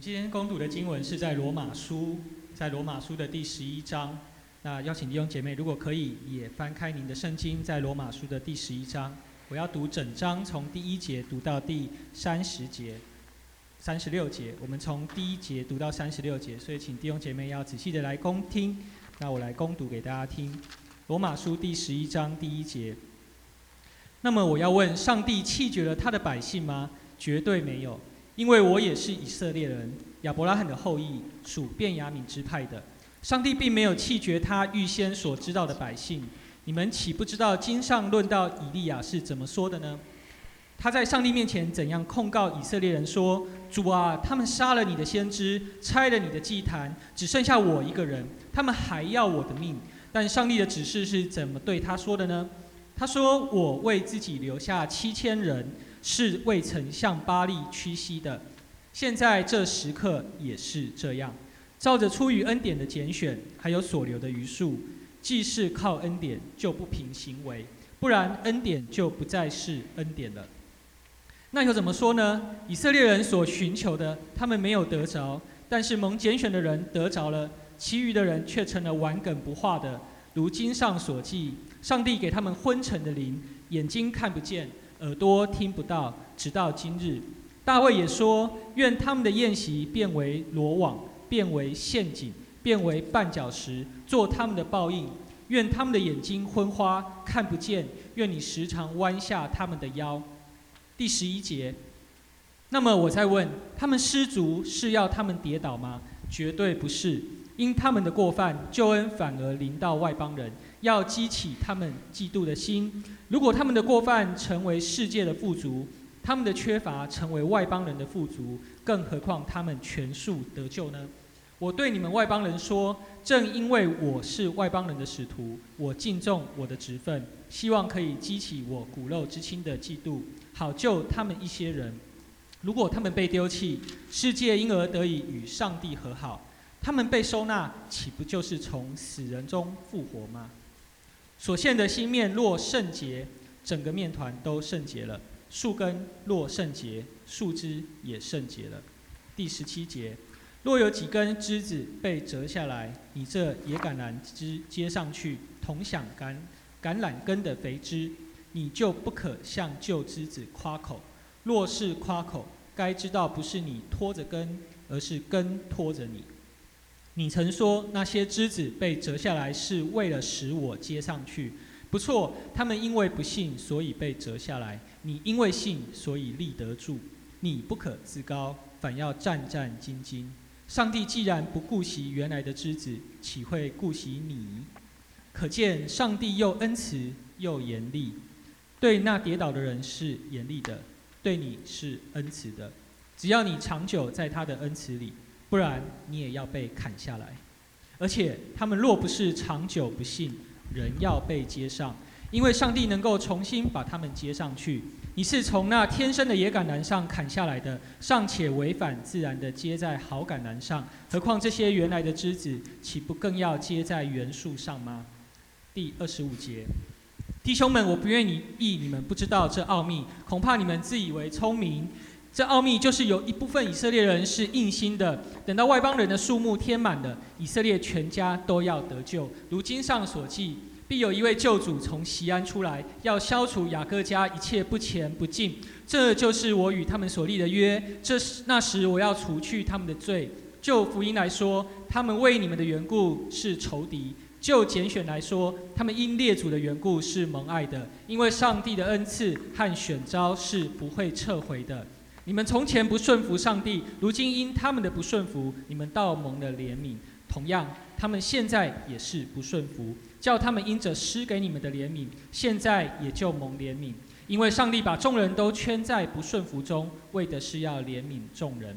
今天攻读的经文是在罗马书，在罗马书的第十一章。那邀请弟兄姐妹，如果可以，也翻开您的圣经，在罗马书的第十一章。我要读整章，从第一节读到第三十节、三十六节。我们从第一节读到三十六节，所以请弟兄姐妹要仔细的来攻听。那我来攻读给大家听。罗马书第十一章第一节。那么我要问：上帝弃绝了他的百姓吗？绝对没有，因为我也是以色列人，亚伯拉罕的后裔，属便雅悯支派的。上帝并没有弃绝他预先所知道的百姓。你们岂不知道经上论到以利亚是怎么说的呢？他在上帝面前怎样控告以色列人说：“主啊，他们杀了你的先知，拆了你的祭坛，只剩下我一个人，他们还要我的命。”但上帝的指示是怎么对他说的呢？他说：“我为自己留下七千人，是未曾向巴利屈膝的。现在这时刻也是这样。”照着出于恩典的拣选，还有所留的余数，既是靠恩典，就不凭行为；不然，恩典就不再是恩典了。那又怎么说呢？以色列人所寻求的，他们没有得着；但是蒙拣选的人得着了，其余的人却成了顽梗不化的。如经上所记，上帝给他们昏沉的灵，眼睛看不见，耳朵听不到，直到今日。大卫也说：愿他们的宴席变为罗网。变为陷阱，变为绊脚石，做他们的报应。愿他们的眼睛昏花，看不见。愿你时常弯下他们的腰。第十一节。那么我再问：他们失足是要他们跌倒吗？绝对不是。因他们的过犯，救恩反而临到外邦人，要激起他们嫉妒的心。如果他们的过犯成为世界的富足，他们的缺乏成为外邦人的富足，更何况他们全数得救呢？我对你们外邦人说：正因为我是外邦人的使徒，我敬重我的职分，希望可以激起我骨肉之亲的嫉妒，好救他们一些人。如果他们被丢弃，世界因而得以与上帝和好；他们被收纳，岂不就是从死人中复活吗？所献的新面若圣洁，整个面团都圣洁了；树根若圣洁，树枝也圣洁了。第十七节。若有几根枝子被折下来，你这野橄榄枝接上去，同享橄橄榄根的肥枝，你就不可向旧枝子夸口。若是夸口，该知道不是你拖着根，而是根拖着你。你曾说那些枝子被折下来是为了使我接上去，不错，他们因为不信，所以被折下来；你因为信，所以立得住。你不可自高，反要战战兢兢。上帝既然不顾惜原来的枝子，岂会顾惜你？可见上帝又恩慈又严厉，对那跌倒的人是严厉的，对你是恩慈的。只要你长久在他的恩慈里，不然你也要被砍下来。而且他们若不是长久不信，仍要被接上，因为上帝能够重新把他们接上去。你是从那天生的野橄榄上砍下来的，尚且违反自然的接在好橄榄上，何况这些原来的枝子，岂不更要接在原树上吗？第二十五节，弟兄们，我不愿意你们不知道这奥秘，恐怕你们自以为聪明。这奥秘就是有一部分以色列人是硬心的，等到外邦人的数目填满了，以色列全家都要得救。如经上所记。必有一位救主从西安出来，要消除雅各家一切不虔不敬。这就是我与他们所立的约。这时那时我要除去他们的罪。就福音来说，他们为你们的缘故是仇敌；就拣选来说，他们因列祖的缘故是蒙爱的。因为上帝的恩赐和选召是不会撤回的。你们从前不顺服上帝，如今因他们的不顺服，你们倒蒙了怜悯。同样，他们现在也是不顺服。叫他们因着施给你们的怜悯，现在也就蒙怜悯，因为上帝把众人都圈在不顺服中，为的是要怜悯众人。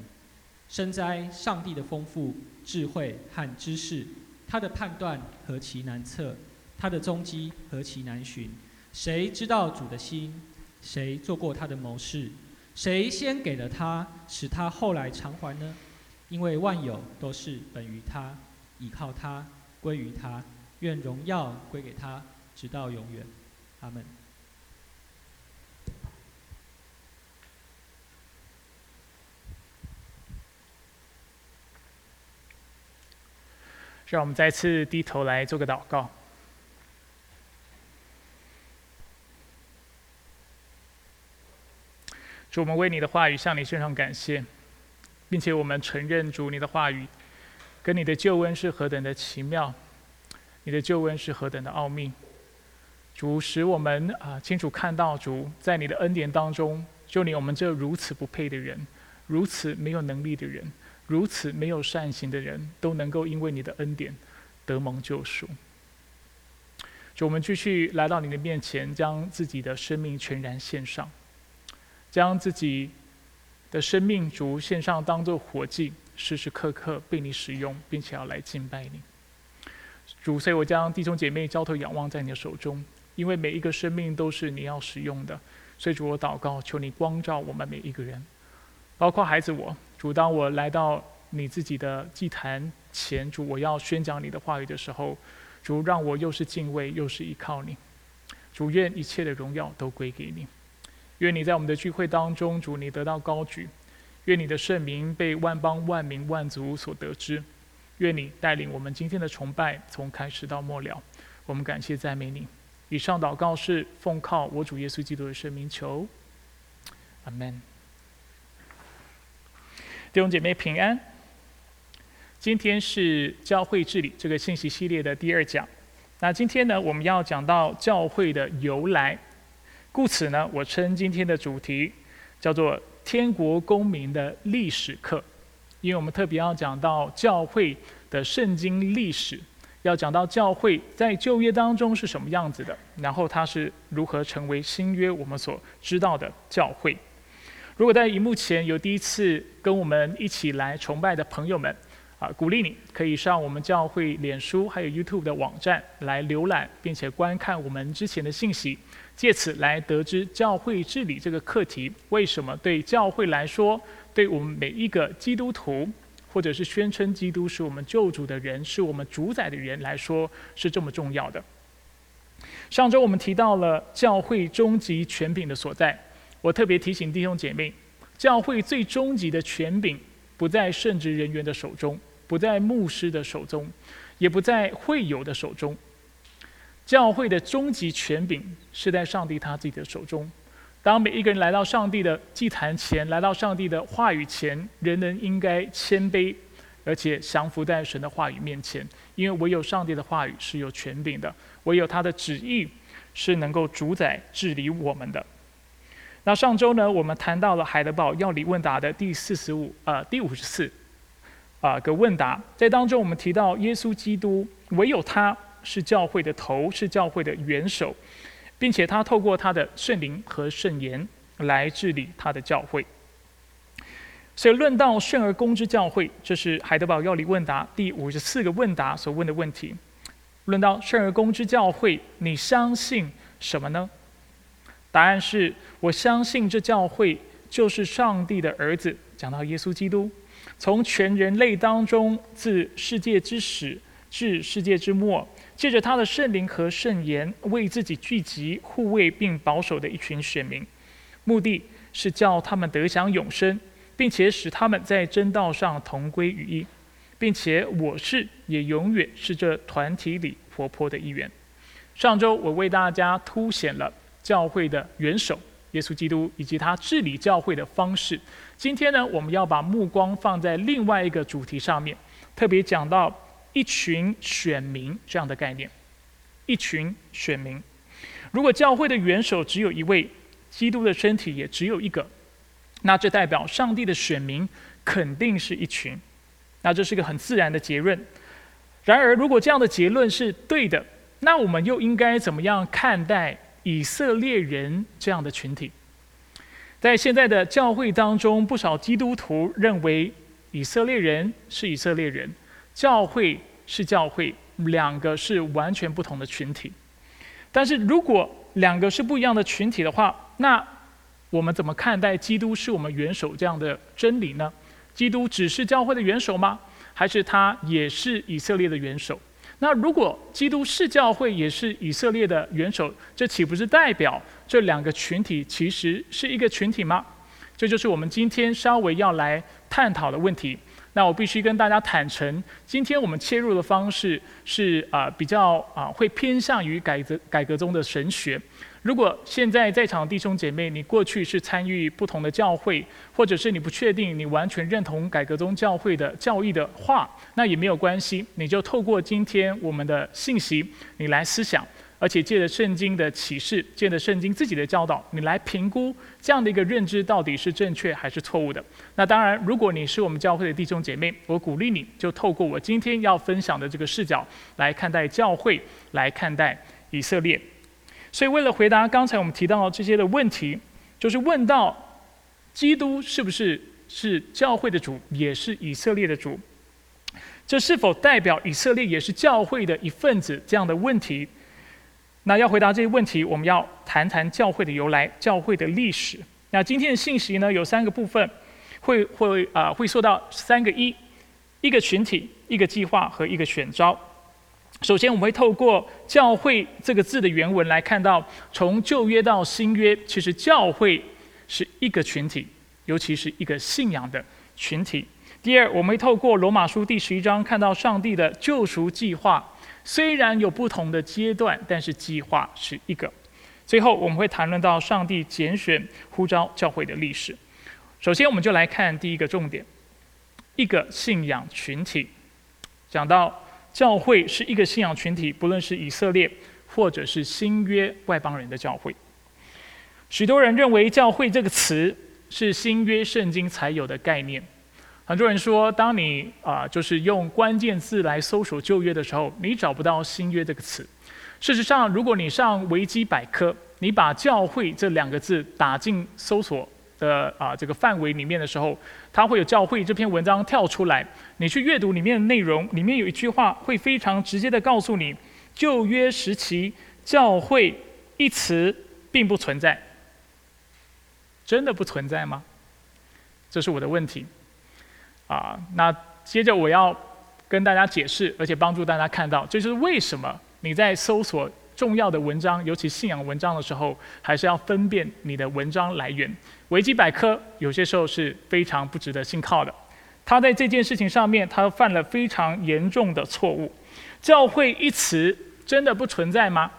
深哉，上帝的丰富智慧和知识，他的判断何其难测，他的踪迹何其难寻。谁知道主的心？谁做过他的谋士？谁先给了他使他后来偿还呢？因为万有都是本于他倚靠他归于他愿荣耀归给他直到永远。阿门。让我们再次低头来做个祷告。主，我们为你的话语向你献上感谢，并且我们承认主你的话语跟你的救恩是何等的奇妙，你的救恩是何等的奥秘。主使我们啊清楚看到主在你的恩典当中，就连我们这如此不配的人，如此没有能力的人。如此没有善行的人，都能够因为你的恩典得蒙救赎。就我们继续来到你的面前，将自己的生命全然献上，将自己的生命主献上，当做火祭，时时刻刻被你使用，并且要来敬拜你。主，所以我将弟兄姐妹交头仰望在你的手中，因为每一个生命都是你要使用的。所以主，我祷告，求你光照我们每一个人，包括孩子我。主，当我来到你自己的祭坛前，主，我要宣讲你的话语的时候，主，让我又是敬畏又是依靠你。主，愿一切的荣耀都归给你。愿你在我们的聚会当中，主，你得到高举。愿你的圣名被万邦万民万族所得知。愿你带领我们今天的崇拜从开始到末了。我们感谢赞美你。以上祷告是奉靠我主耶稣基督的圣名求。阿门。弟兄姐妹平安。今天是教会治理这个信息系列的第二讲。那今天呢，我们要讲到教会的由来，故此呢，我称今天的主题叫做“天国公民的历史课”，因为我们特别要讲到教会的圣经历史，要讲到教会在旧约当中是什么样子的，然后它是如何成为新约我们所知道的教会。如果在荧幕前有第一次跟我们一起来崇拜的朋友们，啊，鼓励你可以上我们教会脸书还有 YouTube 的网站来浏览，并且观看我们之前的信息，借此来得知教会治理这个课题为什么对教会来说，对我们每一个基督徒，或者是宣称基督是我们救主的人，是我们主宰的人来说是这么重要的。上周我们提到了教会终极权柄的所在。我特别提醒弟兄姐妹，教会最终极的权柄不在圣职人员的手中，不在牧师的手中，也不在会友的手中。教会的终极权柄是在上帝他自己的手中。当每一个人来到上帝的祭坛前，来到上帝的话语前，人人应该谦卑，而且降服在神的话语面前，因为唯有上帝的话语是有权柄的，唯有他的旨意是能够主宰治理我们的。那上周呢，我们谈到了海德堡要理问答的第四十五呃第五十四啊个问答，在当中我们提到耶稣基督唯有他是教会的头，是教会的元首，并且他透过他的圣灵和圣言来治理他的教会。所以论到圣而公之教会，这是海德堡要理问答第五十四个问答所问的问题。论到圣而公之教会，你相信什么呢？答案是我相信这教会就是上帝的儿子。讲到耶稣基督，从全人类当中，自世界之始至世界之末，借着他的圣灵和圣言，为自己聚集、护卫并保守的一群选民，目的是叫他们得享永生，并且使他们在真道上同归于一，并且我是也永远是这团体里活泼的一员。上周我为大家凸显了。教会的元首耶稣基督以及他治理教会的方式。今天呢，我们要把目光放在另外一个主题上面，特别讲到一群选民这样的概念。一群选民，如果教会的元首只有一位，基督的身体也只有一个，那这代表上帝的选民肯定是一群。那这是个很自然的结论。然而，如果这样的结论是对的，那我们又应该怎么样看待？以色列人这样的群体，在现在的教会当中，不少基督徒认为以色列人是以色列人，教会是教会，两个是完全不同的群体。但是如果两个是不一样的群体的话，那我们怎么看待基督是我们元首这样的真理呢？基督只是教会的元首吗？还是他也是以色列的元首？那如果基督是教会，也是以色列的元首，这岂不是代表这两个群体其实是一个群体吗？这就是我们今天稍微要来探讨的问题。那我必须跟大家坦诚，今天我们切入的方式是啊比较啊会偏向于改革改革中的神学。如果现在在场弟兄姐妹，你过去是参与不同的教会，或者是你不确定你完全认同改革中教会的教义的话，那也没有关系，你就透过今天我们的信息，你来思想。而且借着圣经的启示，借着圣经自己的教导，你来评估这样的一个认知到底是正确还是错误的。那当然，如果你是我们教会的弟兄姐妹，我鼓励你就透过我今天要分享的这个视角来看待教会，来看待以色列。所以，为了回答刚才我们提到这些的问题，就是问到基督是不是是教会的主，也是以色列的主？这是否代表以色列也是教会的一份子？这样的问题。那要回答这些问题，我们要谈谈教会的由来、教会的历史。那今天的信息呢，有三个部分，会会啊会说到三个一：一个群体、一个计划和一个选招。首先，我们会透过“教会”这个字的原文来看到，从旧约到新约，其实教会是一个群体，尤其是一个信仰的群体。第二，我们会透过罗马书第十一章看到上帝的救赎计划。虽然有不同的阶段，但是计划是一个。最后，我们会谈论到上帝拣选、呼召教会的历史。首先，我们就来看第一个重点：一个信仰群体。讲到教会是一个信仰群体，不论是以色列或者是新约外邦人的教会。许多人认为“教会”这个词是新约圣经才有的概念。很多人说，当你啊，就是用关键字来搜索旧约的时候，你找不到新约这个词。事实上，如果你上维基百科，你把“教会”这两个字打进搜索的啊这个范围里面的时候，它会有“教会”这篇文章跳出来。你去阅读里面的内容，里面有一句话会非常直接的告诉你：旧约时期“教会”一词并不存在。真的不存在吗？这是我的问题。啊，那接着我要跟大家解释，而且帮助大家看到，这就是为什么你在搜索重要的文章，尤其信仰文章的时候，还是要分辨你的文章来源。维基百科有些时候是非常不值得信靠的，他在这件事情上面，他犯了非常严重的错误。教会一词真的不存在吗？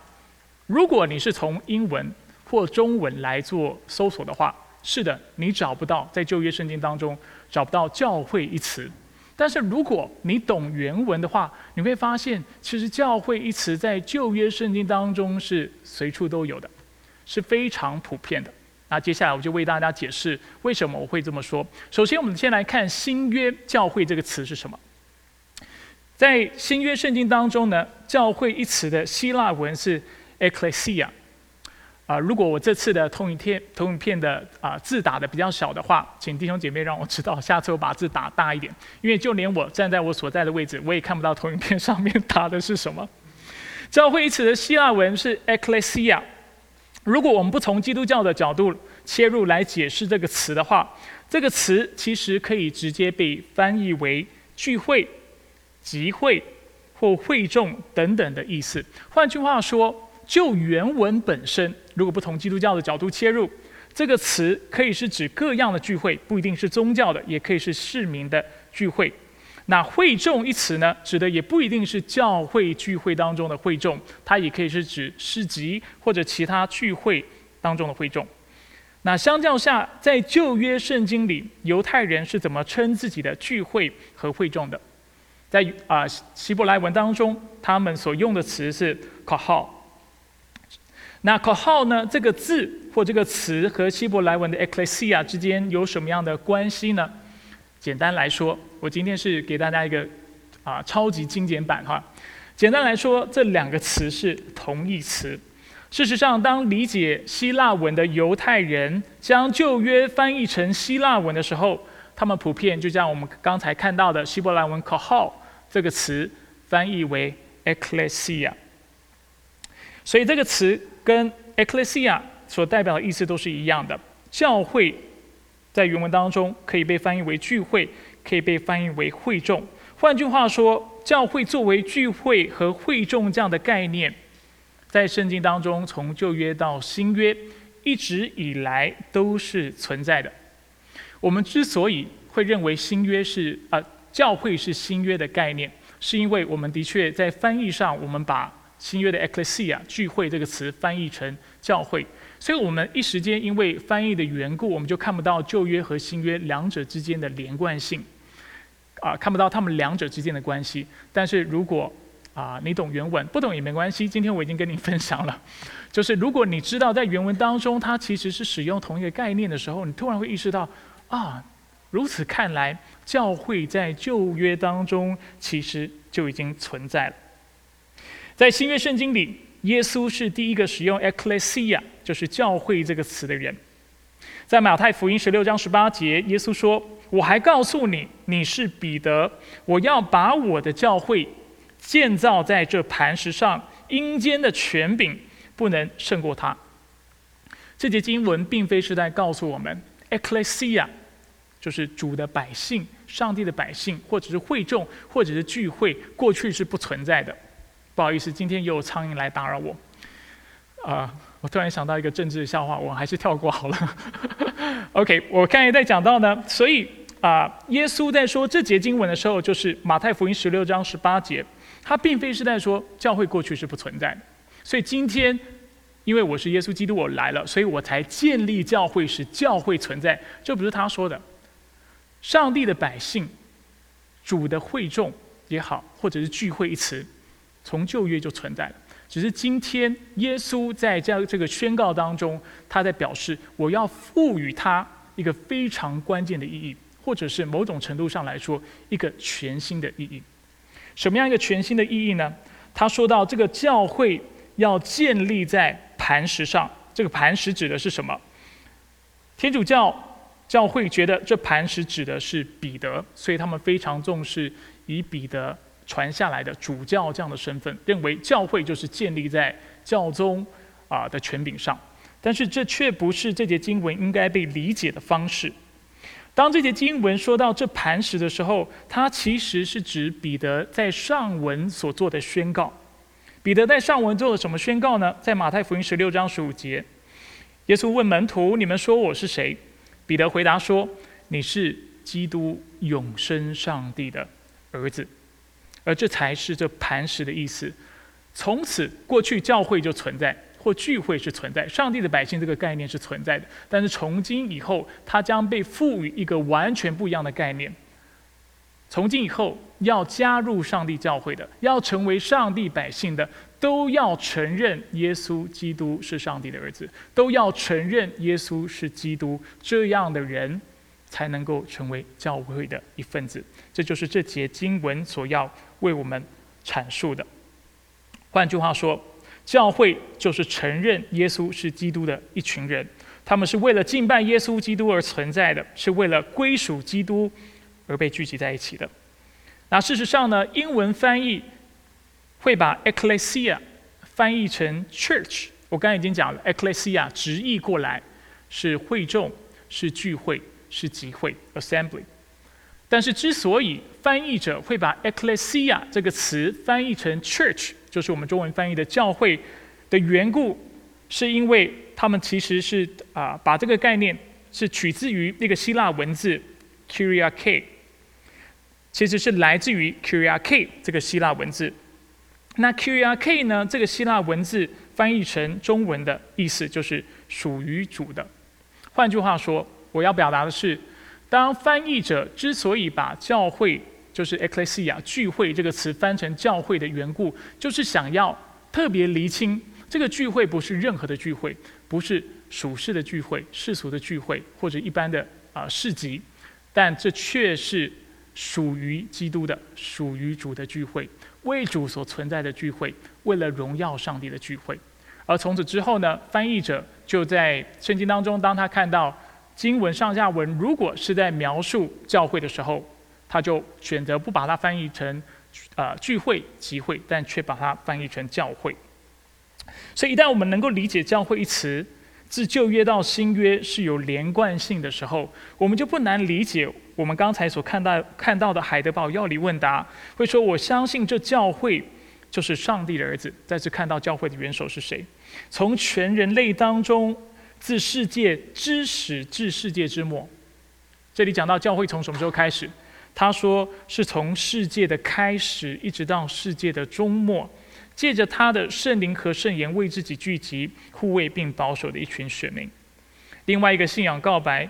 如果你是从英文或中文来做搜索的话，是的，你找不到在旧约圣经当中。找不到“教会”一词，但是如果你懂原文的话，你会发现，其实“教会”一词在旧约圣经当中是随处都有的，是非常普遍的。那接下来我就为大家解释为什么我会这么说。首先，我们先来看新约“教会”这个词是什么。在新约圣经当中呢，“教会”一词的希腊文是 “ecclesia”。啊，如果我这次的投影片投影片的啊字打的比较小的话，请弟兄姐妹让我知道，下次我把字打大一点，因为就连我站在我所在的位置，我也看不到投影片上面打的是什么。教会一词的希腊文是 ecclesia。如果我们不从基督教的角度切入来解释这个词的话，这个词其实可以直接被翻译为聚会、集会或会众等等的意思。换句话说。就原文本身，如果不从基督教的角度切入，这个词可以是指各样的聚会，不一定是宗教的，也可以是市民的聚会。那会众一词呢，指的也不一定是教会聚会当中的会众，它也可以是指市集或者其他聚会当中的会众。那相较下，在旧约圣经里，犹太人是怎么称自己的聚会和会众的？在啊希伯来文当中，他们所用的词是 “kahal”。那口号呢？这个字或这个词和希伯来文的 ecclesia 之间有什么样的关系呢？简单来说，我今天是给大家一个啊超级精简版哈。简单来说，这两个词是同义词。事实上，当理解希腊文的犹太人将旧约翻译成希腊文的时候，他们普遍就将我们刚才看到的希伯来文口号这个词翻译为 ecclesia。所以这个词。跟 ecclesia 所代表的意思都是一样的。教会在原文当中可以被翻译为聚会，可以被翻译为会众。换句话说，教会作为聚会和会众这样的概念，在圣经当中从旧约到新约一直以来都是存在的。我们之所以会认为新约是啊教会是新约的概念，是因为我们的确在翻译上，我们把新约的 ecclesia 聚会这个词翻译成教会，所以我们一时间因为翻译的缘故，我们就看不到旧约和新约两者之间的连贯性，啊，看不到他们两者之间的关系。但是如果啊，你懂原文，不懂也没关系。今天我已经跟你分享了，就是如果你知道在原文当中，它其实是使用同一个概念的时候，你突然会意识到，啊，如此看来，教会在旧约当中其实就已经存在了。在新约圣经里，耶稣是第一个使用 ecclesia，就是教会这个词的人。在马太福音十六章十八节，耶稣说：“我还告诉你，你是彼得，我要把我的教会。”建造在这磐石上，阴间的权柄不能胜过他。这节经文并非是在告诉我们，ecclesia 就是主的百姓、上帝的百姓，或者是会众，或者是聚会，过去是不存在的。不好意思，今天又有苍蝇来打扰我。啊，我突然想到一个政治笑话，我还是跳过好了。OK，我刚才在讲到呢，所以啊，耶稣在说这节经文的时候，就是马太福音十六章十八节。他并非是在说教会过去是不存在的，所以今天因为我是耶稣基督，我来了，所以我才建立教会，使教会存在。这不是他说的。上帝的百姓、主的会众也好，或者是聚会一词，从旧约就存在了。只是今天耶稣在这样这个宣告当中，他在表示我要赋予他一个非常关键的意义，或者是某种程度上来说，一个全新的意义。什么样一个全新的意义呢？他说到这个教会要建立在磐石上，这个磐石指的是什么？天主教教会觉得这磐石指的是彼得，所以他们非常重视以彼得传下来的主教这样的身份，认为教会就是建立在教宗啊的权柄上。但是这却不是这节经文应该被理解的方式。当这节经文说到这磐石的时候，它其实是指彼得在上文所做的宣告。彼得在上文做了什么宣告呢？在马太福音十六章十五节，耶稣问门徒：“你们说我是谁？”彼得回答说：“你是基督，永生上帝的儿子。”而这才是这磐石的意思。从此，过去教会就存在。或聚会是存在，上帝的百姓这个概念是存在的，但是从今以后，它将被赋予一个完全不一样的概念。从今以后，要加入上帝教会的，要成为上帝百姓的，都要承认耶稣基督是上帝的儿子，都要承认耶稣是基督，这样的人才能够成为教会的一份子。这就是这节经文所要为我们阐述的。换句话说。教会就是承认耶稣是基督的一群人，他们是为了敬拜耶稣基督而存在的，是为了归属基督而被聚集在一起的。那事实上呢，英文翻译会把 ecclesia 翻译成 church。我刚才已经讲了，ecclesia 直译过来是会众、是聚会、是集会 （assembly）。但是之所以翻译者会把 ecclesia 这个词翻译成 church，就是我们中文翻译的教会的缘故，是因为他们其实是啊，把这个概念是取自于那个希腊文字 “kuriak”，其实是来自于 “kuriak” 这个希腊文字。那 “kuriak” 呢，这个希腊文字翻译成中文的意思就是属于主的。换句话说，我要表达的是，当翻译者之所以把教会就是 ecclesia 聚会这个词翻成教会的缘故，就是想要特别厘清这个聚会不是任何的聚会，不是属世的聚会、世俗的聚会或者一般的啊市集，但这却是属于基督的、属于主的聚会，为主所存在的聚会，为了荣耀上帝的聚会。而从此之后呢，翻译者就在圣经当中，当他看到经文上下文如果是在描述教会的时候，他就选择不把它翻译成，呃聚会集会，但却把它翻译成教会。所以一旦我们能够理解教会一词，自旧约到新约是有连贯性的时候，我们就不难理解我们刚才所看到看到的海德堡要理问答，会说我相信这教会就是上帝的儿子。再次看到教会的元首是谁？从全人类当中，自世界之始至世界之末，这里讲到教会从什么时候开始？他说是从世界的开始一直到世界的终末，借着他的圣灵和圣言为自己聚集、护卫并保守的一群选民。另外一个信仰告白，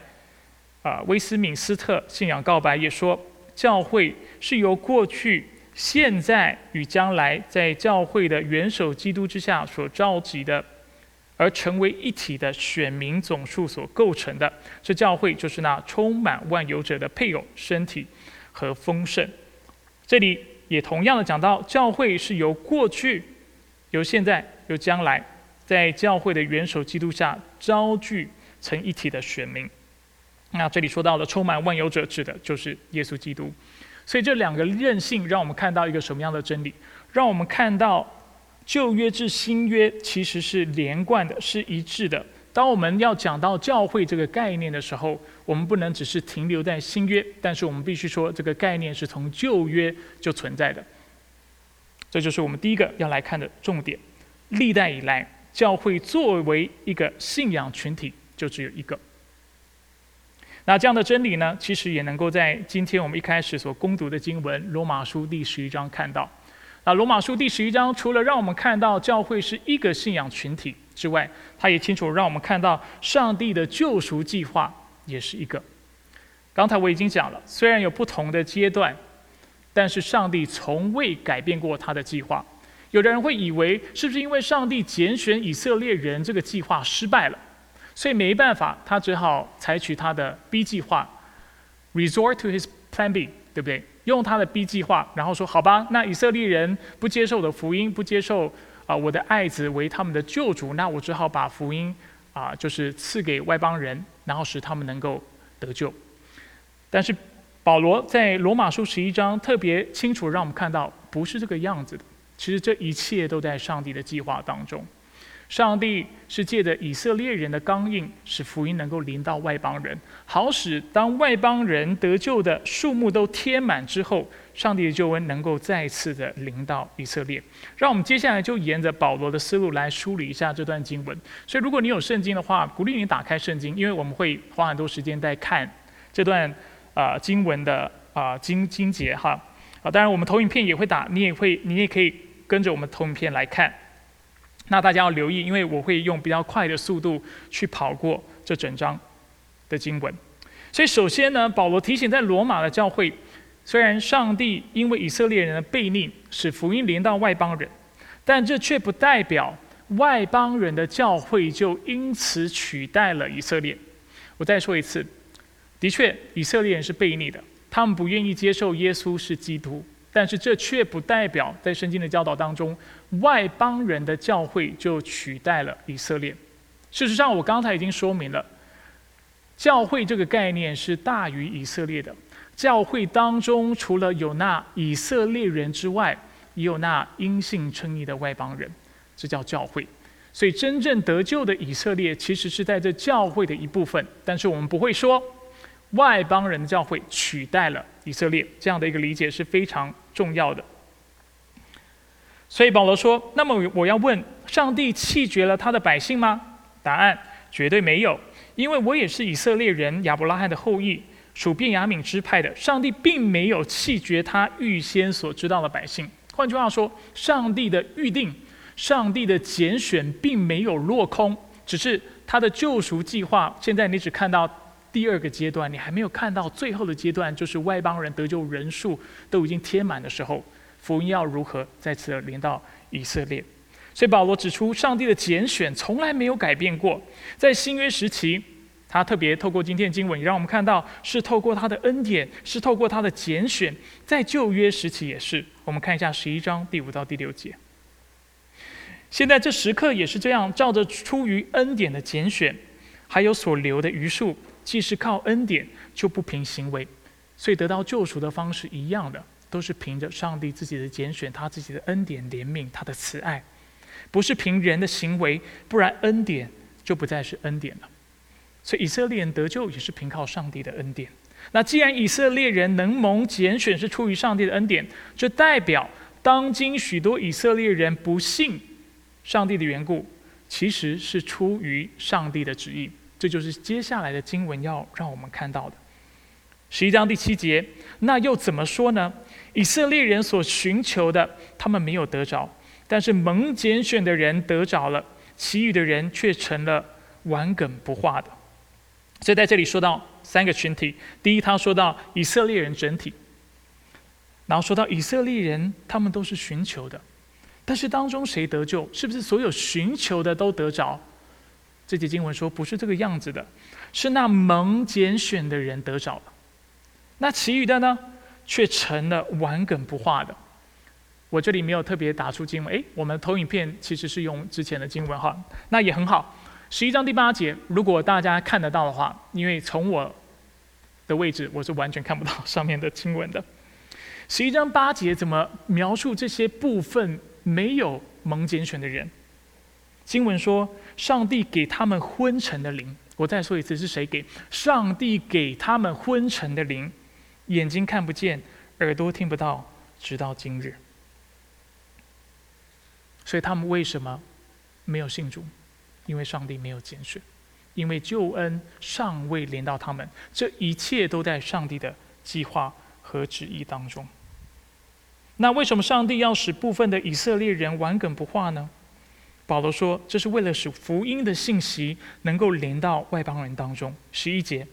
啊，威斯敏斯特信仰告白也说，教会是由过去、现在与将来在教会的元首基督之下所召集的，而成为一体的选民总数所构成的。这教会就是那充满万有者的配偶身体和丰盛。这里也同样的讲到，教会是由过去、由现在、由将来，在教会的元首基督下招聚。成一体的选民，那这里说到了充满万有者，指的就是耶稣基督。所以这两个韧性，让我们看到一个什么样的真理？让我们看到旧约至新约其实是连贯的，是一致的。当我们要讲到教会这个概念的时候，我们不能只是停留在新约，但是我们必须说这个概念是从旧约就存在的。这就是我们第一个要来看的重点。历代以来，教会作为一个信仰群体。就只有一个。那这样的真理呢，其实也能够在今天我们一开始所攻读的经文《罗马书》第十一章看到。那《罗马书》第十一章除了让我们看到教会是一个信仰群体之外，它也清楚让我们看到上帝的救赎计划也是一个。刚才我已经讲了，虽然有不同的阶段，但是上帝从未改变过他的计划。有的人会以为，是不是因为上帝拣选以色列人这个计划失败了？所以没办法，他只好采取他的 B 计划，resort to his plan B，对不对？用他的 B 计划，然后说好吧，那以色列人不接受我的福音，不接受啊我的爱子为他们的救主，那我只好把福音啊就是赐给外邦人，然后使他们能够得救。但是保罗在罗马书十一章特别清楚让我们看到，不是这个样子的。其实这一切都在上帝的计划当中。上帝是借着以色列人的刚硬，使福音能够临到外邦人，好使当外邦人得救的数目都填满之后，上帝的救恩能够再次的临到以色列。让我们接下来就沿着保罗的思路来梳理一下这段经文。所以，如果你有圣经的话，鼓励你打开圣经，因为我们会花很多时间在看这段啊经文的啊经经节哈。啊，当然我们投影片也会打，你也会，你也可以跟着我们投影片来看。那大家要留意，因为我会用比较快的速度去跑过这整章的经文。所以，首先呢，保罗提醒在罗马的教会，虽然上帝因为以色列人的悖逆，使福音临到外邦人，但这却不代表外邦人的教会就因此取代了以色列。我再说一次，的确，以色列人是悖逆的，他们不愿意接受耶稣是基督。但是这却不代表在圣经的教导当中，外邦人的教会就取代了以色列。事实上，我刚才已经说明了，教会这个概念是大于以色列的。教会当中除了有那以色列人之外，也有那因信称义的外邦人，这叫教会。所以，真正得救的以色列其实是在这教会的一部分。但是我们不会说，外邦人的教会取代了以色列这样的一个理解是非常。重要的，所以保罗说：“那么我要问，上帝弃绝了他的百姓吗？”答案绝对没有，因为我也是以色列人亚伯拉罕的后裔，属便雅悯支派的。上帝并没有弃绝他预先所知道的百姓。换句话说，上帝的预定、上帝的拣选并没有落空，只是他的救赎计划。现在你只看到。第二个阶段，你还没有看到最后的阶段，就是外邦人得救人数都已经填满的时候，福音要如何再次连到以色列？所以保罗指出，上帝的拣选从来没有改变过。在新约时期，他特别透过今天的经文，也让我们看到是透过他的恩典，是透过他的拣选。在旧约时期也是，我们看一下十一章第五到第六节。现在这时刻也是这样，照着出于恩典的拣选，还有所留的余数。既是靠恩典，就不凭行为，所以得到救赎的方式一样的，都是凭着上帝自己的拣选，他自己的恩典怜悯，他的慈爱，不是凭人的行为，不然恩典就不再是恩典了。所以以色列人得救也是凭靠上帝的恩典。那既然以色列人能蒙拣选是出于上帝的恩典，这代表当今许多以色列人不信上帝的缘故，其实是出于上帝的旨意。这就是接下来的经文要让我们看到的。十一章第七节，那又怎么说呢？以色列人所寻求的，他们没有得着；但是蒙拣选的人得着了，其余的人却成了顽梗不化的。所以在这里说到三个群体：第一，他说到以色列人整体；然后说到以色列人，他们都是寻求的，但是当中谁得救？是不是所有寻求的都得着？这节经文说不是这个样子的，是那蒙拣选的人得着了。那其余的呢，却成了顽梗不化的。我这里没有特别打出经文，诶，我们投影片其实是用之前的经文哈，那也很好。十一章第八节，如果大家看得到的话，因为从我的位置我是完全看不到上面的经文的。十一章八节怎么描述这些部分没有蒙拣选的人？经文说，上帝给他们昏沉的灵。我再说一次，是谁给？上帝给他们昏沉的灵。眼睛看不见，耳朵听不到，直到今日。所以他们为什么没有信主？因为上帝没有拣选，因为救恩尚未临到他们。这一切都在上帝的计划和旨意当中。那为什么上帝要使部分的以色列人顽梗不化呢？保罗说，这是为了使福音的信息能够连到外邦人当中。十一节。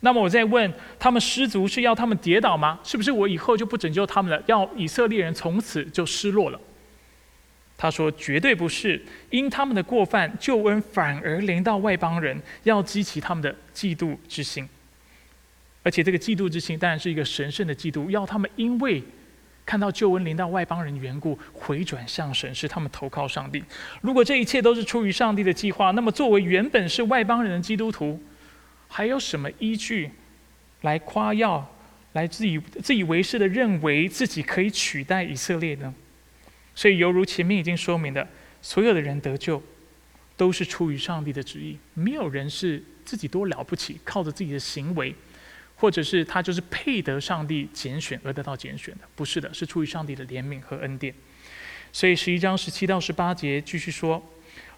那么我在问他们失足是要他们跌倒吗？是不是我以后就不拯救他们了？要以色列人从此就失落了？他说绝对不是，因他们的过犯，救恩反而连到外邦人，要激起他们的嫉妒之心。而且这个嫉妒之心当然是一个神圣的嫉妒，要他们因为看到救恩临到外邦人的缘故，回转向神，使他们投靠上帝。如果这一切都是出于上帝的计划，那么作为原本是外邦人的基督徒。还有什么依据来夸耀、来自以自以为是的认为自己可以取代以色列呢？所以，犹如前面已经说明的，所有的人得救都是出于上帝的旨意，没有人是自己多了不起，靠着自己的行为，或者是他就是配得上帝拣选而得到拣选的，不是的，是出于上帝的怜悯和恩典。所以，十一章十七到十八节继续说：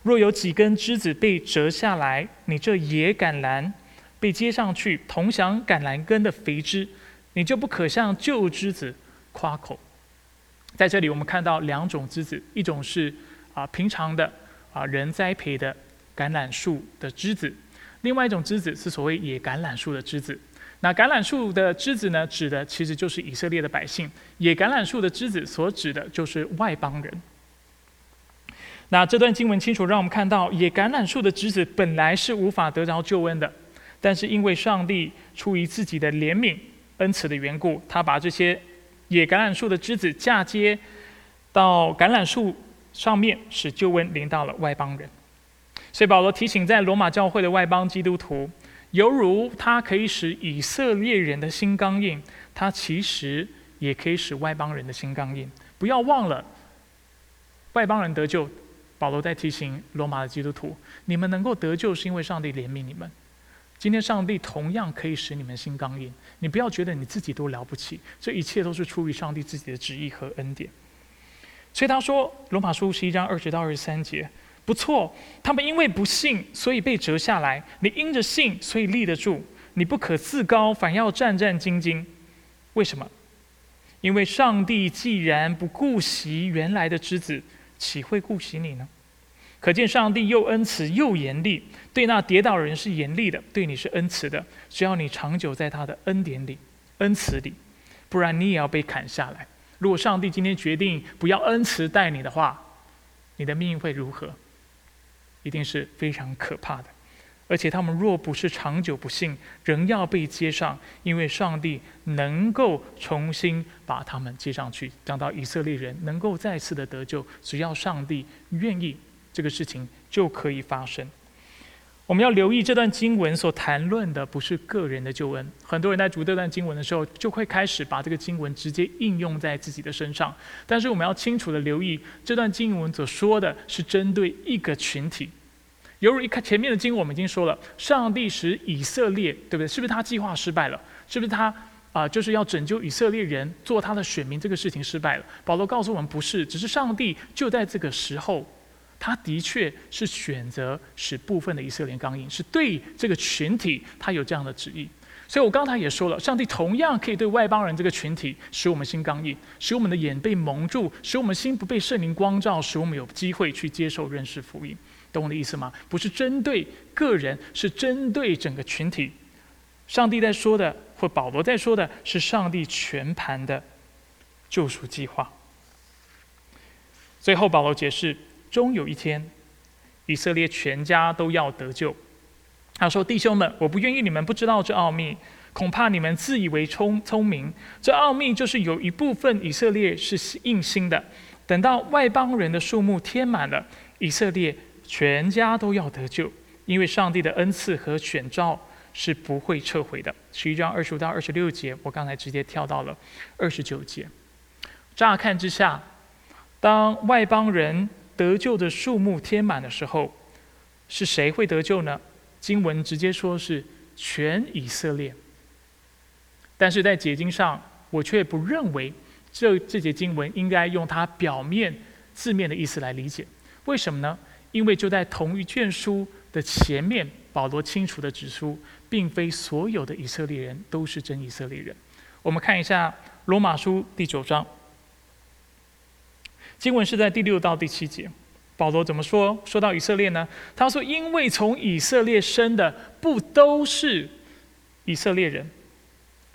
若有几根枝子被折下来，你这野橄榄。被接上去，同享橄榄根的肥枝，你就不可向旧枝子夸口。在这里，我们看到两种枝子，一种是啊平常的啊人栽培的橄榄树的枝子，另外一种枝子是所谓野橄榄树的枝子。那橄榄树的枝子呢，指的其实就是以色列的百姓；野橄榄树的枝子所指的就是外邦人。那这段经文清楚让我们看到，野橄榄树的枝子本来是无法得着救恩的。但是因为上帝出于自己的怜悯、恩慈的缘故，他把这些野橄榄树的枝子嫁接到橄榄树上面，使救恩临到了外邦人。所以保罗提醒在罗马教会的外邦基督徒，犹如他可以使以色列人的心刚硬，他其实也可以使外邦人的心刚硬。不要忘了，外邦人得救，保罗在提醒罗马的基督徒：你们能够得救，是因为上帝怜悯你们。今天上帝同样可以使你们心刚硬，你不要觉得你自己多了不起，这一切都是出于上帝自己的旨意和恩典。所以他说，罗马书十一章二十到二十三节，不错，他们因为不信，所以被折下来；你因着信，所以立得住。你不可自高，反要战战兢兢。为什么？因为上帝既然不顾惜原来的之子，岂会顾惜你呢？可见上帝又恩慈又严厉，对那跌倒人是严厉的，对你是恩慈的。只要你长久在他的恩典里、恩慈里，不然你也要被砍下来。如果上帝今天决定不要恩慈待你的话，你的命运会如何？一定是非常可怕的。而且他们若不是长久不幸，仍要被接上，因为上帝能够重新把他们接上去。讲到以色列人能够再次的得救，只要上帝愿意。这个事情就可以发生。我们要留意这段经文所谈论的不是个人的救恩。很多人在读这段经文的时候，就会开始把这个经文直接应用在自己的身上。但是我们要清楚的留意，这段经文所说的是针对一个群体。犹如一看前面的经文，我们已经说了，上帝使以色列，对不对？是不是他计划失败了？是不是他啊，就是要拯救以色列人，做他的选民这个事情失败了？保罗告诉我们，不是，只是上帝就在这个时候。他的确是选择使部分的以色列人刚硬，是对这个群体他有这样的旨意。所以我刚才也说了，上帝同样可以对外邦人这个群体使我们心刚硬，使我们的眼被蒙住，使我们心不被圣灵光照，使我们有机会去接受认识福音。懂我的意思吗？不是针对个人，是针对整个群体。上帝在说的，或保罗在说的，是上帝全盘的救赎计划。最后，保罗解释：终有一天，以色列全家都要得救。他说：“弟兄们，我不愿意你们不知道这奥秘，恐怕你们自以为聪聪明。这奥秘就是有一部分以色列是硬心的，等到外邦人的数目填满了，以色列全家都要得救，因为上帝的恩赐和选召是不会撤回的。”十一章二十五到二十六节，我刚才直接跳到了二十九节。乍看之下，当外邦人得救的数目填满的时候，是谁会得救呢？经文直接说是全以色列，但是在解经上，我却不认为这这节经文应该用它表面字面的意思来理解。为什么呢？因为就在同一卷书的前面，保罗清楚的指出，并非所有的以色列人都是真以色列人。我们看一下罗马书第九章，经文是在第六到第七节。保罗怎么说？说到以色列呢？他说：“因为从以色列生的不都是以色列人，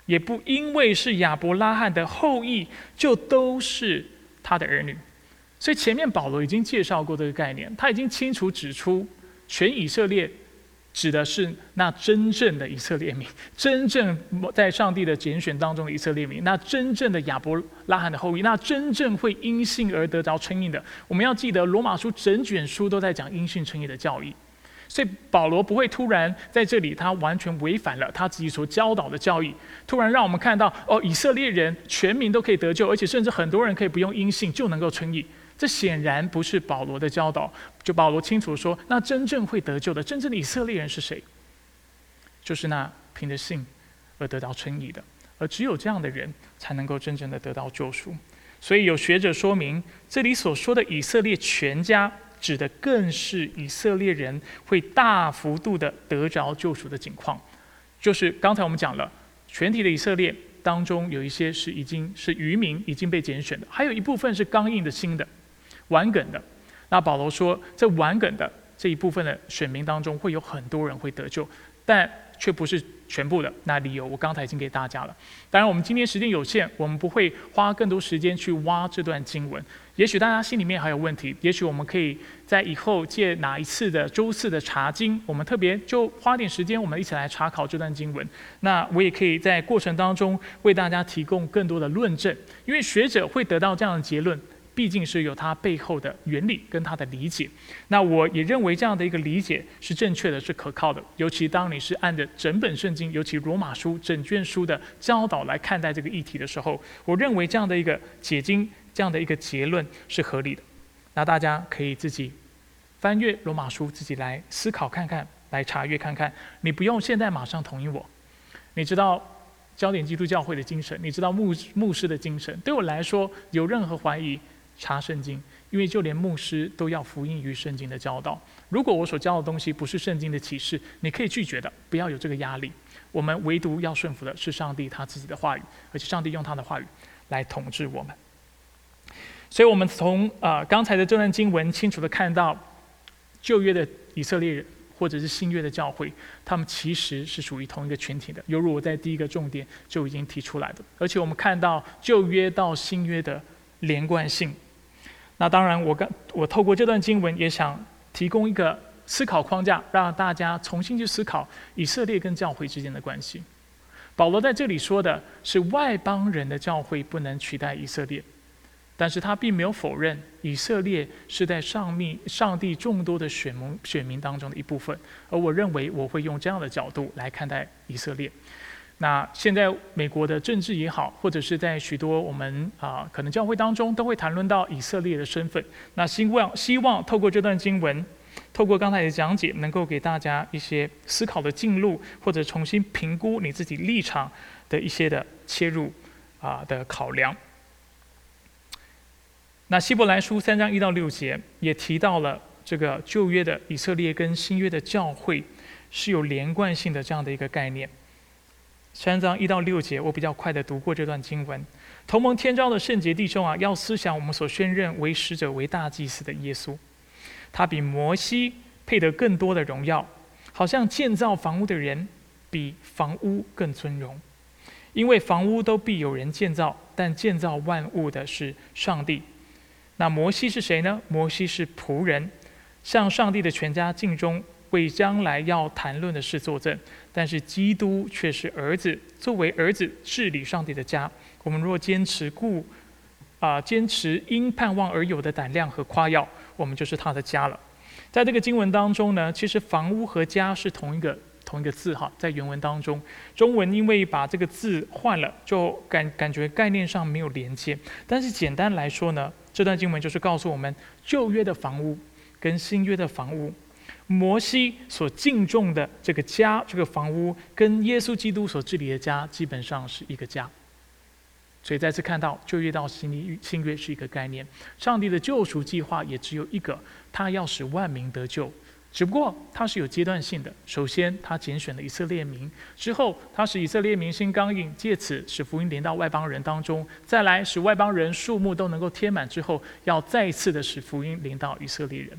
也不因为是亚伯拉罕的后裔就都是他的儿女。”所以前面保罗已经介绍过这个概念，他已经清楚指出全以色列。指的是那真正的以色列民，真正在上帝的拣选当中的以色列民，那真正的亚伯拉罕的后裔，那真正会因信而得着称义的。我们要记得，罗马书整卷书都在讲因信称义的教义，所以保罗不会突然在这里，他完全违反了他自己所教导的教义，突然让我们看到哦，以色列人全民都可以得救，而且甚至很多人可以不用因信就能够称义。这显然不是保罗的教导。就保罗清楚说，那真正会得救的、真正的以色列人是谁？就是那凭着信而得到称义的，而只有这样的人才能够真正的得到救赎。所以有学者说明，这里所说的以色列全家，指的更是以色列人会大幅度的得着救赎的情况。就是刚才我们讲了，全体的以色列当中有一些是已经是渔民，已经被拣选的，还有一部分是刚硬的心的。玩梗的，那保罗说，在玩梗的这一部分的选民当中，会有很多人会得救，但却不是全部的。那理由我刚才已经给大家了。当然，我们今天时间有限，我们不会花更多时间去挖这段经文。也许大家心里面还有问题，也许我们可以在以后借哪一次的周四的查经，我们特别就花点时间，我们一起来查考这段经文。那我也可以在过程当中为大家提供更多的论证，因为学者会得到这样的结论。毕竟是有它背后的原理跟它的理解，那我也认为这样的一个理解是正确的，是可靠的。尤其当你是按着整本圣经，尤其罗马书整卷书的教导来看待这个议题的时候，我认为这样的一个解经，这样的一个结论是合理的。那大家可以自己翻阅罗马书，自己来思考看看，来查阅看看。你不用现在马上同意我。你知道焦点基督教会的精神，你知道牧牧师的精神，对我来说有任何怀疑？查圣经，因为就连牧师都要福音于圣经的教导。如果我所教的东西不是圣经的启示，你可以拒绝的，不要有这个压力。我们唯独要顺服的是上帝他自己的话语，而且上帝用他的话语来统治我们。所以，我们从啊刚才的这段经文清楚的看到，旧约的以色列人或者是新约的教会，他们其实是属于同一个群体的。犹如我在第一个重点就已经提出来的，而且我们看到旧约到新约的连贯性。那当然，我刚我透过这段经文也想提供一个思考框架，让大家重新去思考以色列跟教会之间的关系。保罗在这里说的是外邦人的教会不能取代以色列，但是他并没有否认以色列是在上面上帝众多的选民选民当中的一部分。而我认为我会用这样的角度来看待以色列。那现在美国的政治也好，或者是在许多我们啊可能教会当中，都会谈论到以色列的身份。那希望希望透过这段经文，透过刚才的讲解，能够给大家一些思考的进路，或者重新评估你自己立场的一些的切入啊的考量。那希伯来书三章一到六节也提到了这个旧约的以色列跟新约的教会是有连贯性的这样的一个概念。三章一到六节，我比较快的读过这段经文。同盟天召的圣洁弟兄啊，要思想我们所宣认为使者、为大祭司的耶稣，他比摩西配得更多的荣耀，好像建造房屋的人比房屋更尊荣，因为房屋都必有人建造，但建造万物的是上帝。那摩西是谁呢？摩西是仆人，向上帝的全家敬忠，为将来要谈论的事作证。但是基督却是儿子，作为儿子治理上帝的家。我们若坚持故，啊，坚持因盼望而有的胆量和夸耀，我们就是他的家了。在这个经文当中呢，其实房屋和家是同一个同一个字哈，在原文当中，中文因为把这个字换了，就感感觉概念上没有连接。但是简单来说呢，这段经文就是告诉我们，旧约的房屋跟新约的房屋。摩西所敬重的这个家，这个房屋，跟耶稣基督所治理的家，基本上是一个家。所以再次看到旧约到新约，新约是一个概念。上帝的救赎计划也只有一个，他要使万民得救。只不过它是有阶段性的。首先，他拣选了以色列民，之后他使以色列民心刚硬，借此使福音连到外邦人当中。再来使外邦人数目都能够填满之后，要再一次的使福音临到以色列人。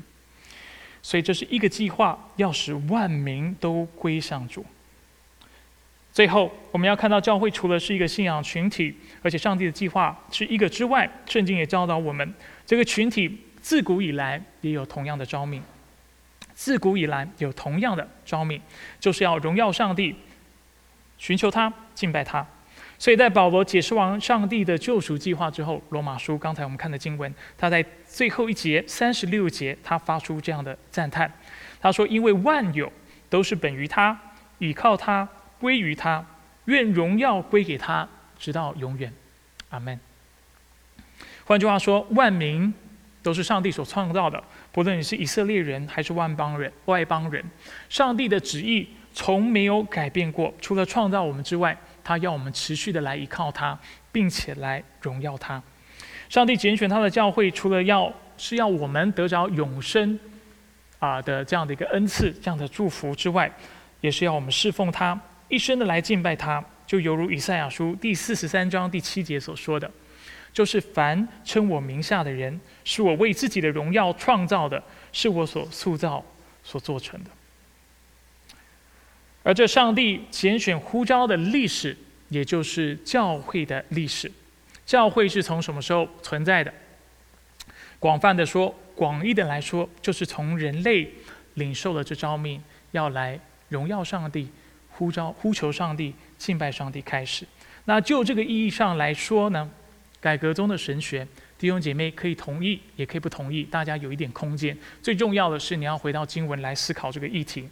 所以这是一个计划，要使万民都归向主。最后，我们要看到教会除了是一个信仰群体，而且上帝的计划是一个之外，圣经也教导我们，这个群体自古以来也有同样的召命。自古以来有同样的召命，就是要荣耀上帝，寻求他，敬拜他。所以在保罗解释完上帝的救赎计划之后，罗马书刚才我们看的经文，他在最后一节三十六节，他发出这样的赞叹，他说：“因为万有都是本于他，倚靠他，归于他，愿荣耀归给他，直到永远。”阿门。换句话说，万民都是上帝所创造的，不论你是以色列人还是万邦人、外邦人，上帝的旨意从没有改变过，除了创造我们之外。他要我们持续的来依靠他，并且来荣耀他。上帝拣选他的教会，除了要是要我们得着永生啊的这样的一个恩赐、这样的祝福之外，也是要我们侍奉他，一生的来敬拜他。就犹如以赛亚书第四十三章第七节所说的，就是凡称我名下的人，是我为自己的荣耀创造的，是我所塑造、所做成的。而这上帝拣选呼召的历史，也就是教会的历史。教会是从什么时候存在的？广泛的说，广义的来说，就是从人类领受了这召命，要来荣耀上帝、呼召、呼求上帝、敬拜上帝开始。那就这个意义上来说呢，改革中的神学弟兄姐妹可以同意，也可以不同意，大家有一点空间。最重要的是，你要回到经文来思考这个议题。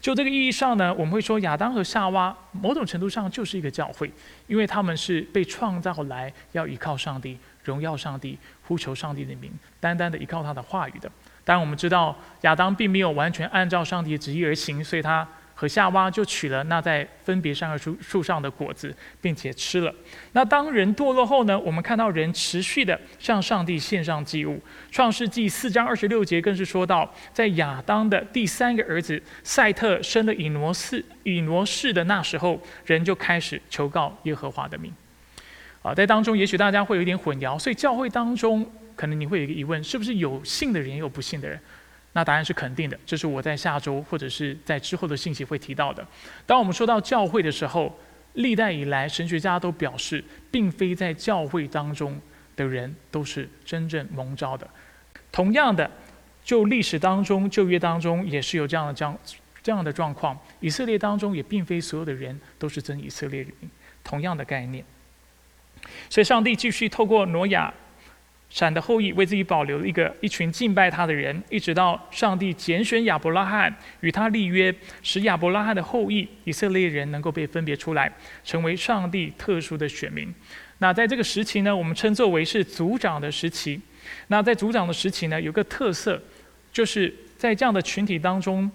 就这个意义上呢，我们会说亚当和夏娃某种程度上就是一个教会，因为他们是被创造来要依靠上帝、荣耀上帝、呼求上帝的名，单单的依靠他的话语的。当然，我们知道亚当并没有完全按照上帝的旨意而行，所以他。和夏娃就取了那在分别善恶树树上的果子，并且吃了。那当人堕落后呢？我们看到人持续的向上帝献上祭物。创世纪四章二十六节更是说到，在亚当的第三个儿子赛特生了以挪士以挪士的那时候，人就开始求告耶和华的名。啊，在当中也许大家会有一点混淆，所以教会当中可能你会有一个疑问：是不是有信的人也有不信的人？那答案是肯定的，这是我在下周或者是在之后的信息会提到的。当我们说到教会的时候，历代以来神学家都表示，并非在教会当中的人都是真正蒙召的。同样的，就历史当中、旧约当中也是有这样的这样这样的状况。以色列当中也并非所有的人都是真以色列人，同样的概念。所以上帝继续透过挪亚。闪的后裔为自己保留了一个一群敬拜他的人，一直到上帝拣选亚伯拉罕与他立约，使亚伯拉罕的后裔以色列人能够被分别出来，成为上帝特殊的选民。那在这个时期呢，我们称作为是族长的时期。那在族长的时期呢，有个特色，就是在这样的群体当中，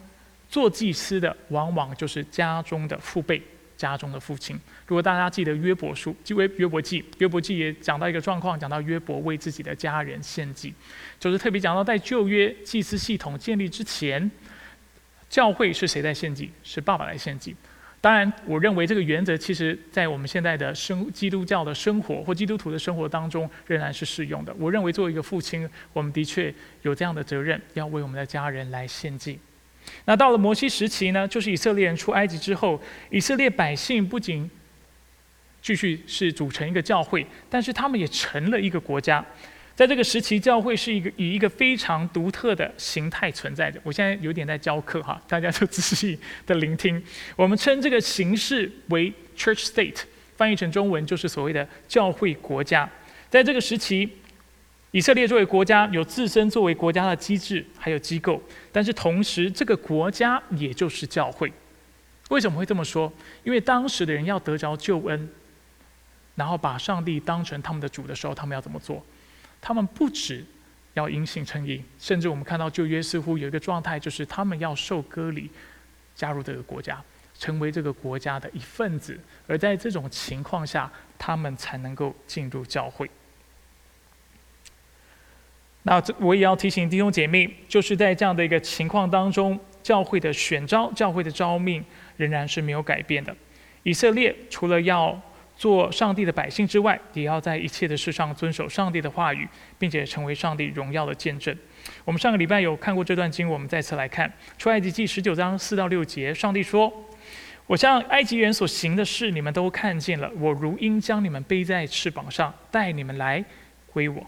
做祭司的往往就是家中的父辈。家中的父亲。如果大家记得约伯书，即为约伯记，约伯记也讲到一个状况，讲到约伯为自己的家人献祭，就是特别讲到在旧约祭司系统建立之前，教会是谁在献祭？是爸爸来献祭。当然，我认为这个原则其实在我们现在的生基督教的生活或基督徒的生活当中仍然是适用的。我认为作为一个父亲，我们的确有这样的责任，要为我们的家人来献祭。那到了摩西时期呢，就是以色列人出埃及之后，以色列百姓不仅继续是组成一个教会，但是他们也成了一个国家。在这个时期，教会是一个以一个非常独特的形态存在的。我现在有点在教课哈，大家就仔细的聆听。我们称这个形式为 Church State，翻译成中文就是所谓的教会国家。在这个时期，以色列作为国家有自身作为国家的机制还有机构，但是同时这个国家也就是教会。为什么会这么说？因为当时的人要得着救恩，然后把上帝当成他们的主的时候，他们要怎么做？他们不止要因信称义，甚至我们看到旧约似乎有一个状态，就是他们要受割礼，加入这个国家，成为这个国家的一份子。而在这种情况下，他们才能够进入教会。那这我也要提醒弟兄姐妹，就是在这样的一个情况当中，教会的选召、教会的召命仍然是没有改变的。以色列除了要做上帝的百姓之外，也要在一切的事上遵守上帝的话语，并且成为上帝荣耀的见证。我们上个礼拜有看过这段经，我们再次来看出埃及记十九章四到六节。上帝说：“我向埃及人所行的事，你们都看见了。我如鹰将你们背在翅膀上，带你们来归我。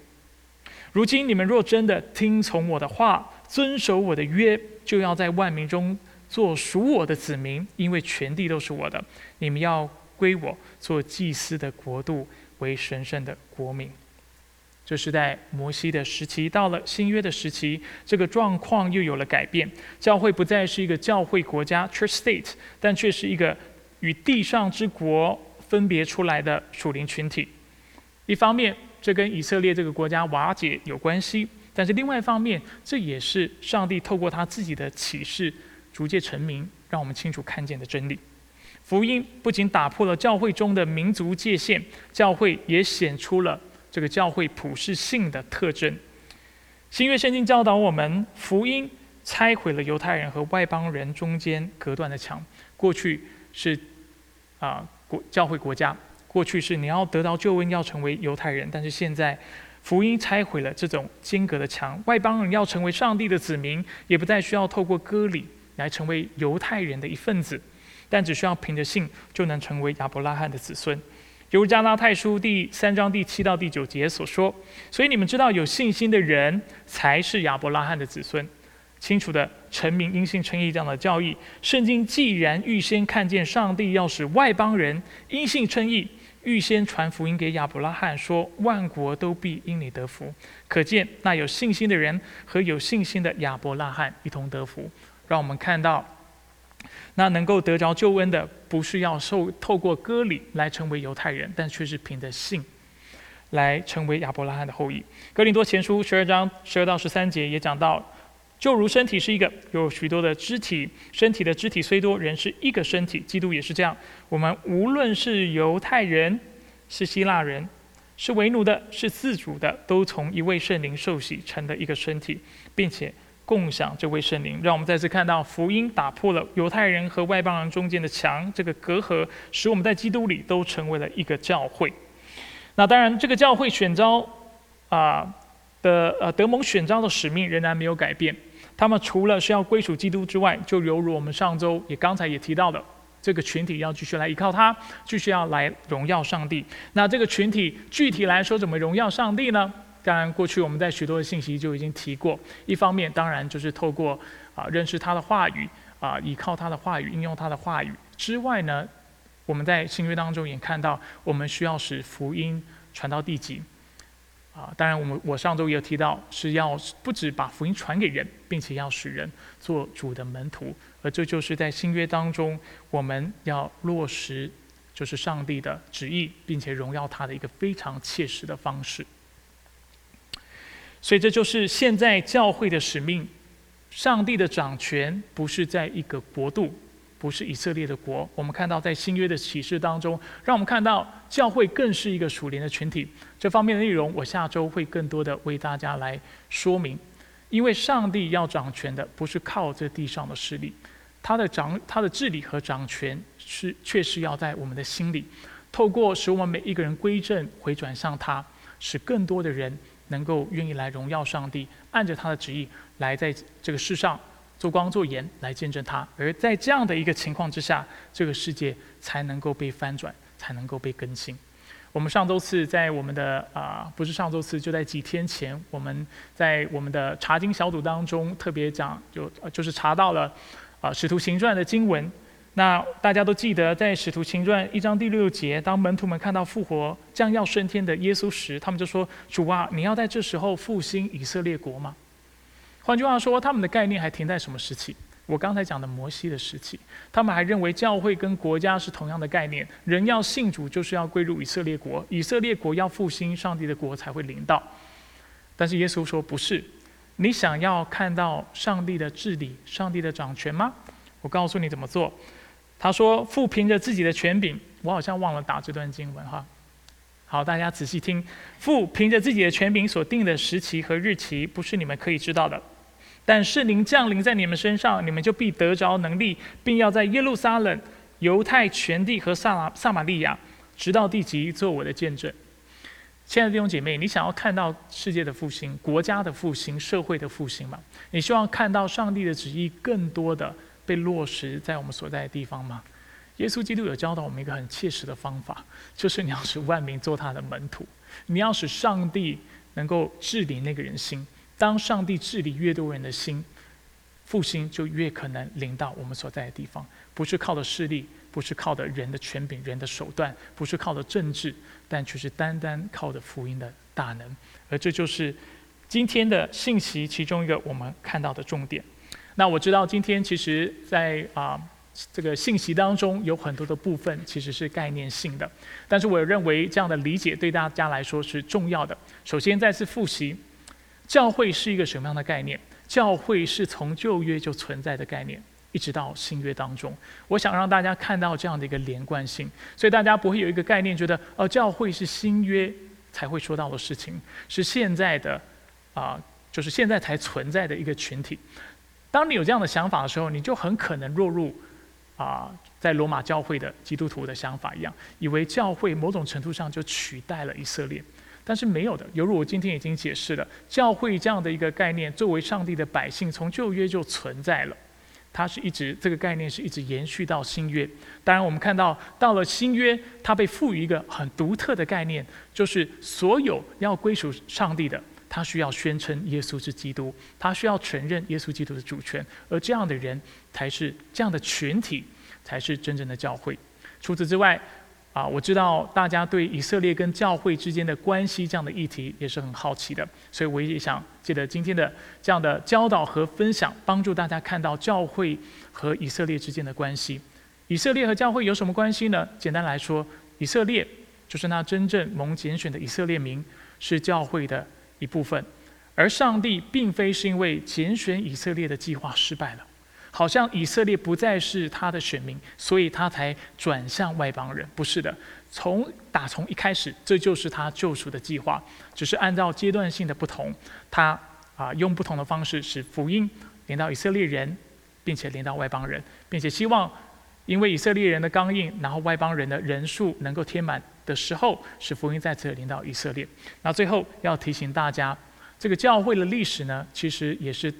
如今你们若真的听从我的话，遵守我的约，就要在万民中做属我的子民，因为全地都是我的。你们要。”归我做祭司的国度为神圣的国民。这是在摩西的时期，到了新约的时期，这个状况又有了改变。教会不再是一个教会国家 （church state），但却是一个与地上之国分别出来的属灵群体。一方面，这跟以色列这个国家瓦解有关系；但是另外一方面，这也是上帝透过他自己的启示逐渐成名，让我们清楚看见的真理。福音不仅打破了教会中的民族界限，教会也显出了这个教会普世性的特征。新约圣经教导我们，福音拆毁了犹太人和外邦人中间隔断的墙。过去是啊国教会国家，过去是你要得到救恩要成为犹太人，但是现在福音拆毁了这种间隔的墙，外邦人要成为上帝的子民，也不再需要透过割礼来成为犹太人的一份子。但只需要凭着信，就能成为亚伯拉罕的子孙。犹加拉太书第三章第七到第九节所说。所以你们知道，有信心的人才是亚伯拉罕的子孙。清楚的成民因信称义这样的教义，圣经既然预先看见上帝要使外邦人因信称义，预先传福音给亚伯拉罕，说万国都必因你得福。可见那有信心的人和有信心的亚伯拉罕一同得福。让我们看到。那能够得着救恩的，不是要受透过割礼来成为犹太人，但却是凭着信，来成为亚伯拉罕的后裔。格林多前书十二章十二到十三节也讲到，就如身体是一个有许多的肢体，身体的肢体虽多，人是一个身体。基督也是这样。我们无论是犹太人，是希腊人，是为奴的，是自主的，都从一位圣灵受洗，成了一个身体，并且。共享这位圣灵，让我们再次看到福音打破了犹太人和外邦人中间的墙，这个隔阂，使我们在基督里都成为了一个教会。那当然，这个教会选召啊的呃德蒙选召的使命仍然没有改变。他们除了是要归属基督之外，就犹如我们上周也刚才也提到的，这个群体要继续来依靠他，继续要来荣耀上帝。那这个群体具体来说怎么荣耀上帝呢？当然，过去我们在许多的信息就已经提过。一方面，当然就是透过啊认识他的话语啊，依靠他的话语，应用他的话语之外呢，我们在新约当中也看到，我们需要使福音传到地极啊。当然，我们我上周也有提到，是要不止把福音传给人，并且要使人做主的门徒。而这就是在新约当中，我们要落实就是上帝的旨意，并且荣耀他的一个非常切实的方式。所以这就是现在教会的使命。上帝的掌权不是在一个国度，不是以色列的国。我们看到在新约的启示当中，让我们看到教会更是一个属灵的群体。这方面的内容，我下周会更多的为大家来说明。因为上帝要掌权的，不是靠这地上的势力，他的掌、他的治理和掌权是确实要在我们的心里，透过使我们每一个人归正、回转向他，使更多的人能够愿意来荣耀上帝，按着他的旨意来在这个世上做光做盐，来见证他。而在这样的一个情况之下，这个世界才能够被翻转，才能够被更新。我们上周四在我们的啊，不是上周四，就在几天前，我们在我们的查经小组当中特别讲，就就是查到了啊《使徒行传》的经文。那大家都记得，在《使徒行传》一章第六节，当门徒们看到复活将要升天的耶稣时，他们就说：“主啊，你要在这时候复兴以色列国吗？”换句话说，他们的概念还停在什么时期？我刚才讲的摩西的时期，他们还认为教会跟国家是同样的概念，人要信主就是要归入以色列国，以色列国要复兴，上帝的国才会临到。但是耶稣说不是，你想要看到上帝的治理、上帝的掌权吗？我告诉你怎么做。他说父凭着自己的权柄，我好像忘了打这段经文哈。好，大家仔细听，父凭着自己的权柄所定的时期和日期，不是你们可以知道的。但圣灵降临在你们身上，你们就必得着能力，并要在耶路撒冷、犹太全地和撒拉撒玛利亚，直到地极，做我的见证。亲爱的弟兄姐妹，你想要看到世界的复兴、国家的复兴、社会的复兴吗？你希望看到上帝的旨意更多的被落实在我们所在的地方吗？耶稣基督有教导我们一个很切实的方法，就是你要使万民做他的门徒，你要使上帝能够治理那个人心。当上帝治理越多人的心，复兴就越可能临到我们所在的地方。不是靠的势力，不是靠的人的权柄、人的手段，不是靠的政治，但却是单单靠的福音的大能。而这就是今天的信息其中一个我们看到的重点。那我知道今天其实，在啊这个信息当中有很多的部分其实是概念性的，但是我认为这样的理解对大家来说是重要的。首先再次复习。教会是一个什么样的概念？教会是从旧约就存在的概念，一直到新约当中。我想让大家看到这样的一个连贯性，所以大家不会有一个概念，觉得哦，教会是新约才会说到的事情，是现在的啊，就是现在才存在的一个群体。当你有这样的想法的时候，你就很可能落入啊，在罗马教会的基督徒的想法一样，以为教会某种程度上就取代了以色列。但是没有的，犹如我今天已经解释了，教会这样的一个概念，作为上帝的百姓，从旧约就存在了，它是一直这个概念是一直延续到新约。当然，我们看到到了新约，它被赋予一个很独特的概念，就是所有要归属上帝的，他需要宣称耶稣是基督，他需要承认耶稣基督的主权，而这样的人才是这样的群体，才是真正的教会。除此之外。啊，我知道大家对以色列跟教会之间的关系这样的议题也是很好奇的，所以我也想借着今天的这样的教导和分享，帮助大家看到教会和以色列之间的关系。以色列和教会有什么关系呢？简单来说，以色列就是那真正蒙拣选的以色列民，是教会的一部分，而上帝并非是因为拣选以色列的计划失败了。好像以色列不再是他的选民，所以他才转向外邦人。不是的，从打从一开始，这就是他救赎的计划，只是按照阶段性的不同，他啊用不同的方式使福音连到以色列人，并且连到外邦人，并且希望因为以色列人的刚硬，然后外邦人的人数能够填满的时候，使福音再次连到以色列。那最后要提醒大家，这个教会的历史呢，其实也是。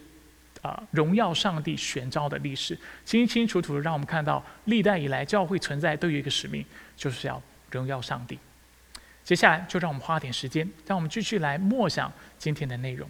啊，荣耀上帝选召的历史，清清楚楚的让我们看到，历代以来教会存在都有一个使命，就是要荣耀上帝。接下来就让我们花点时间，让我们继续来默想今天的内容。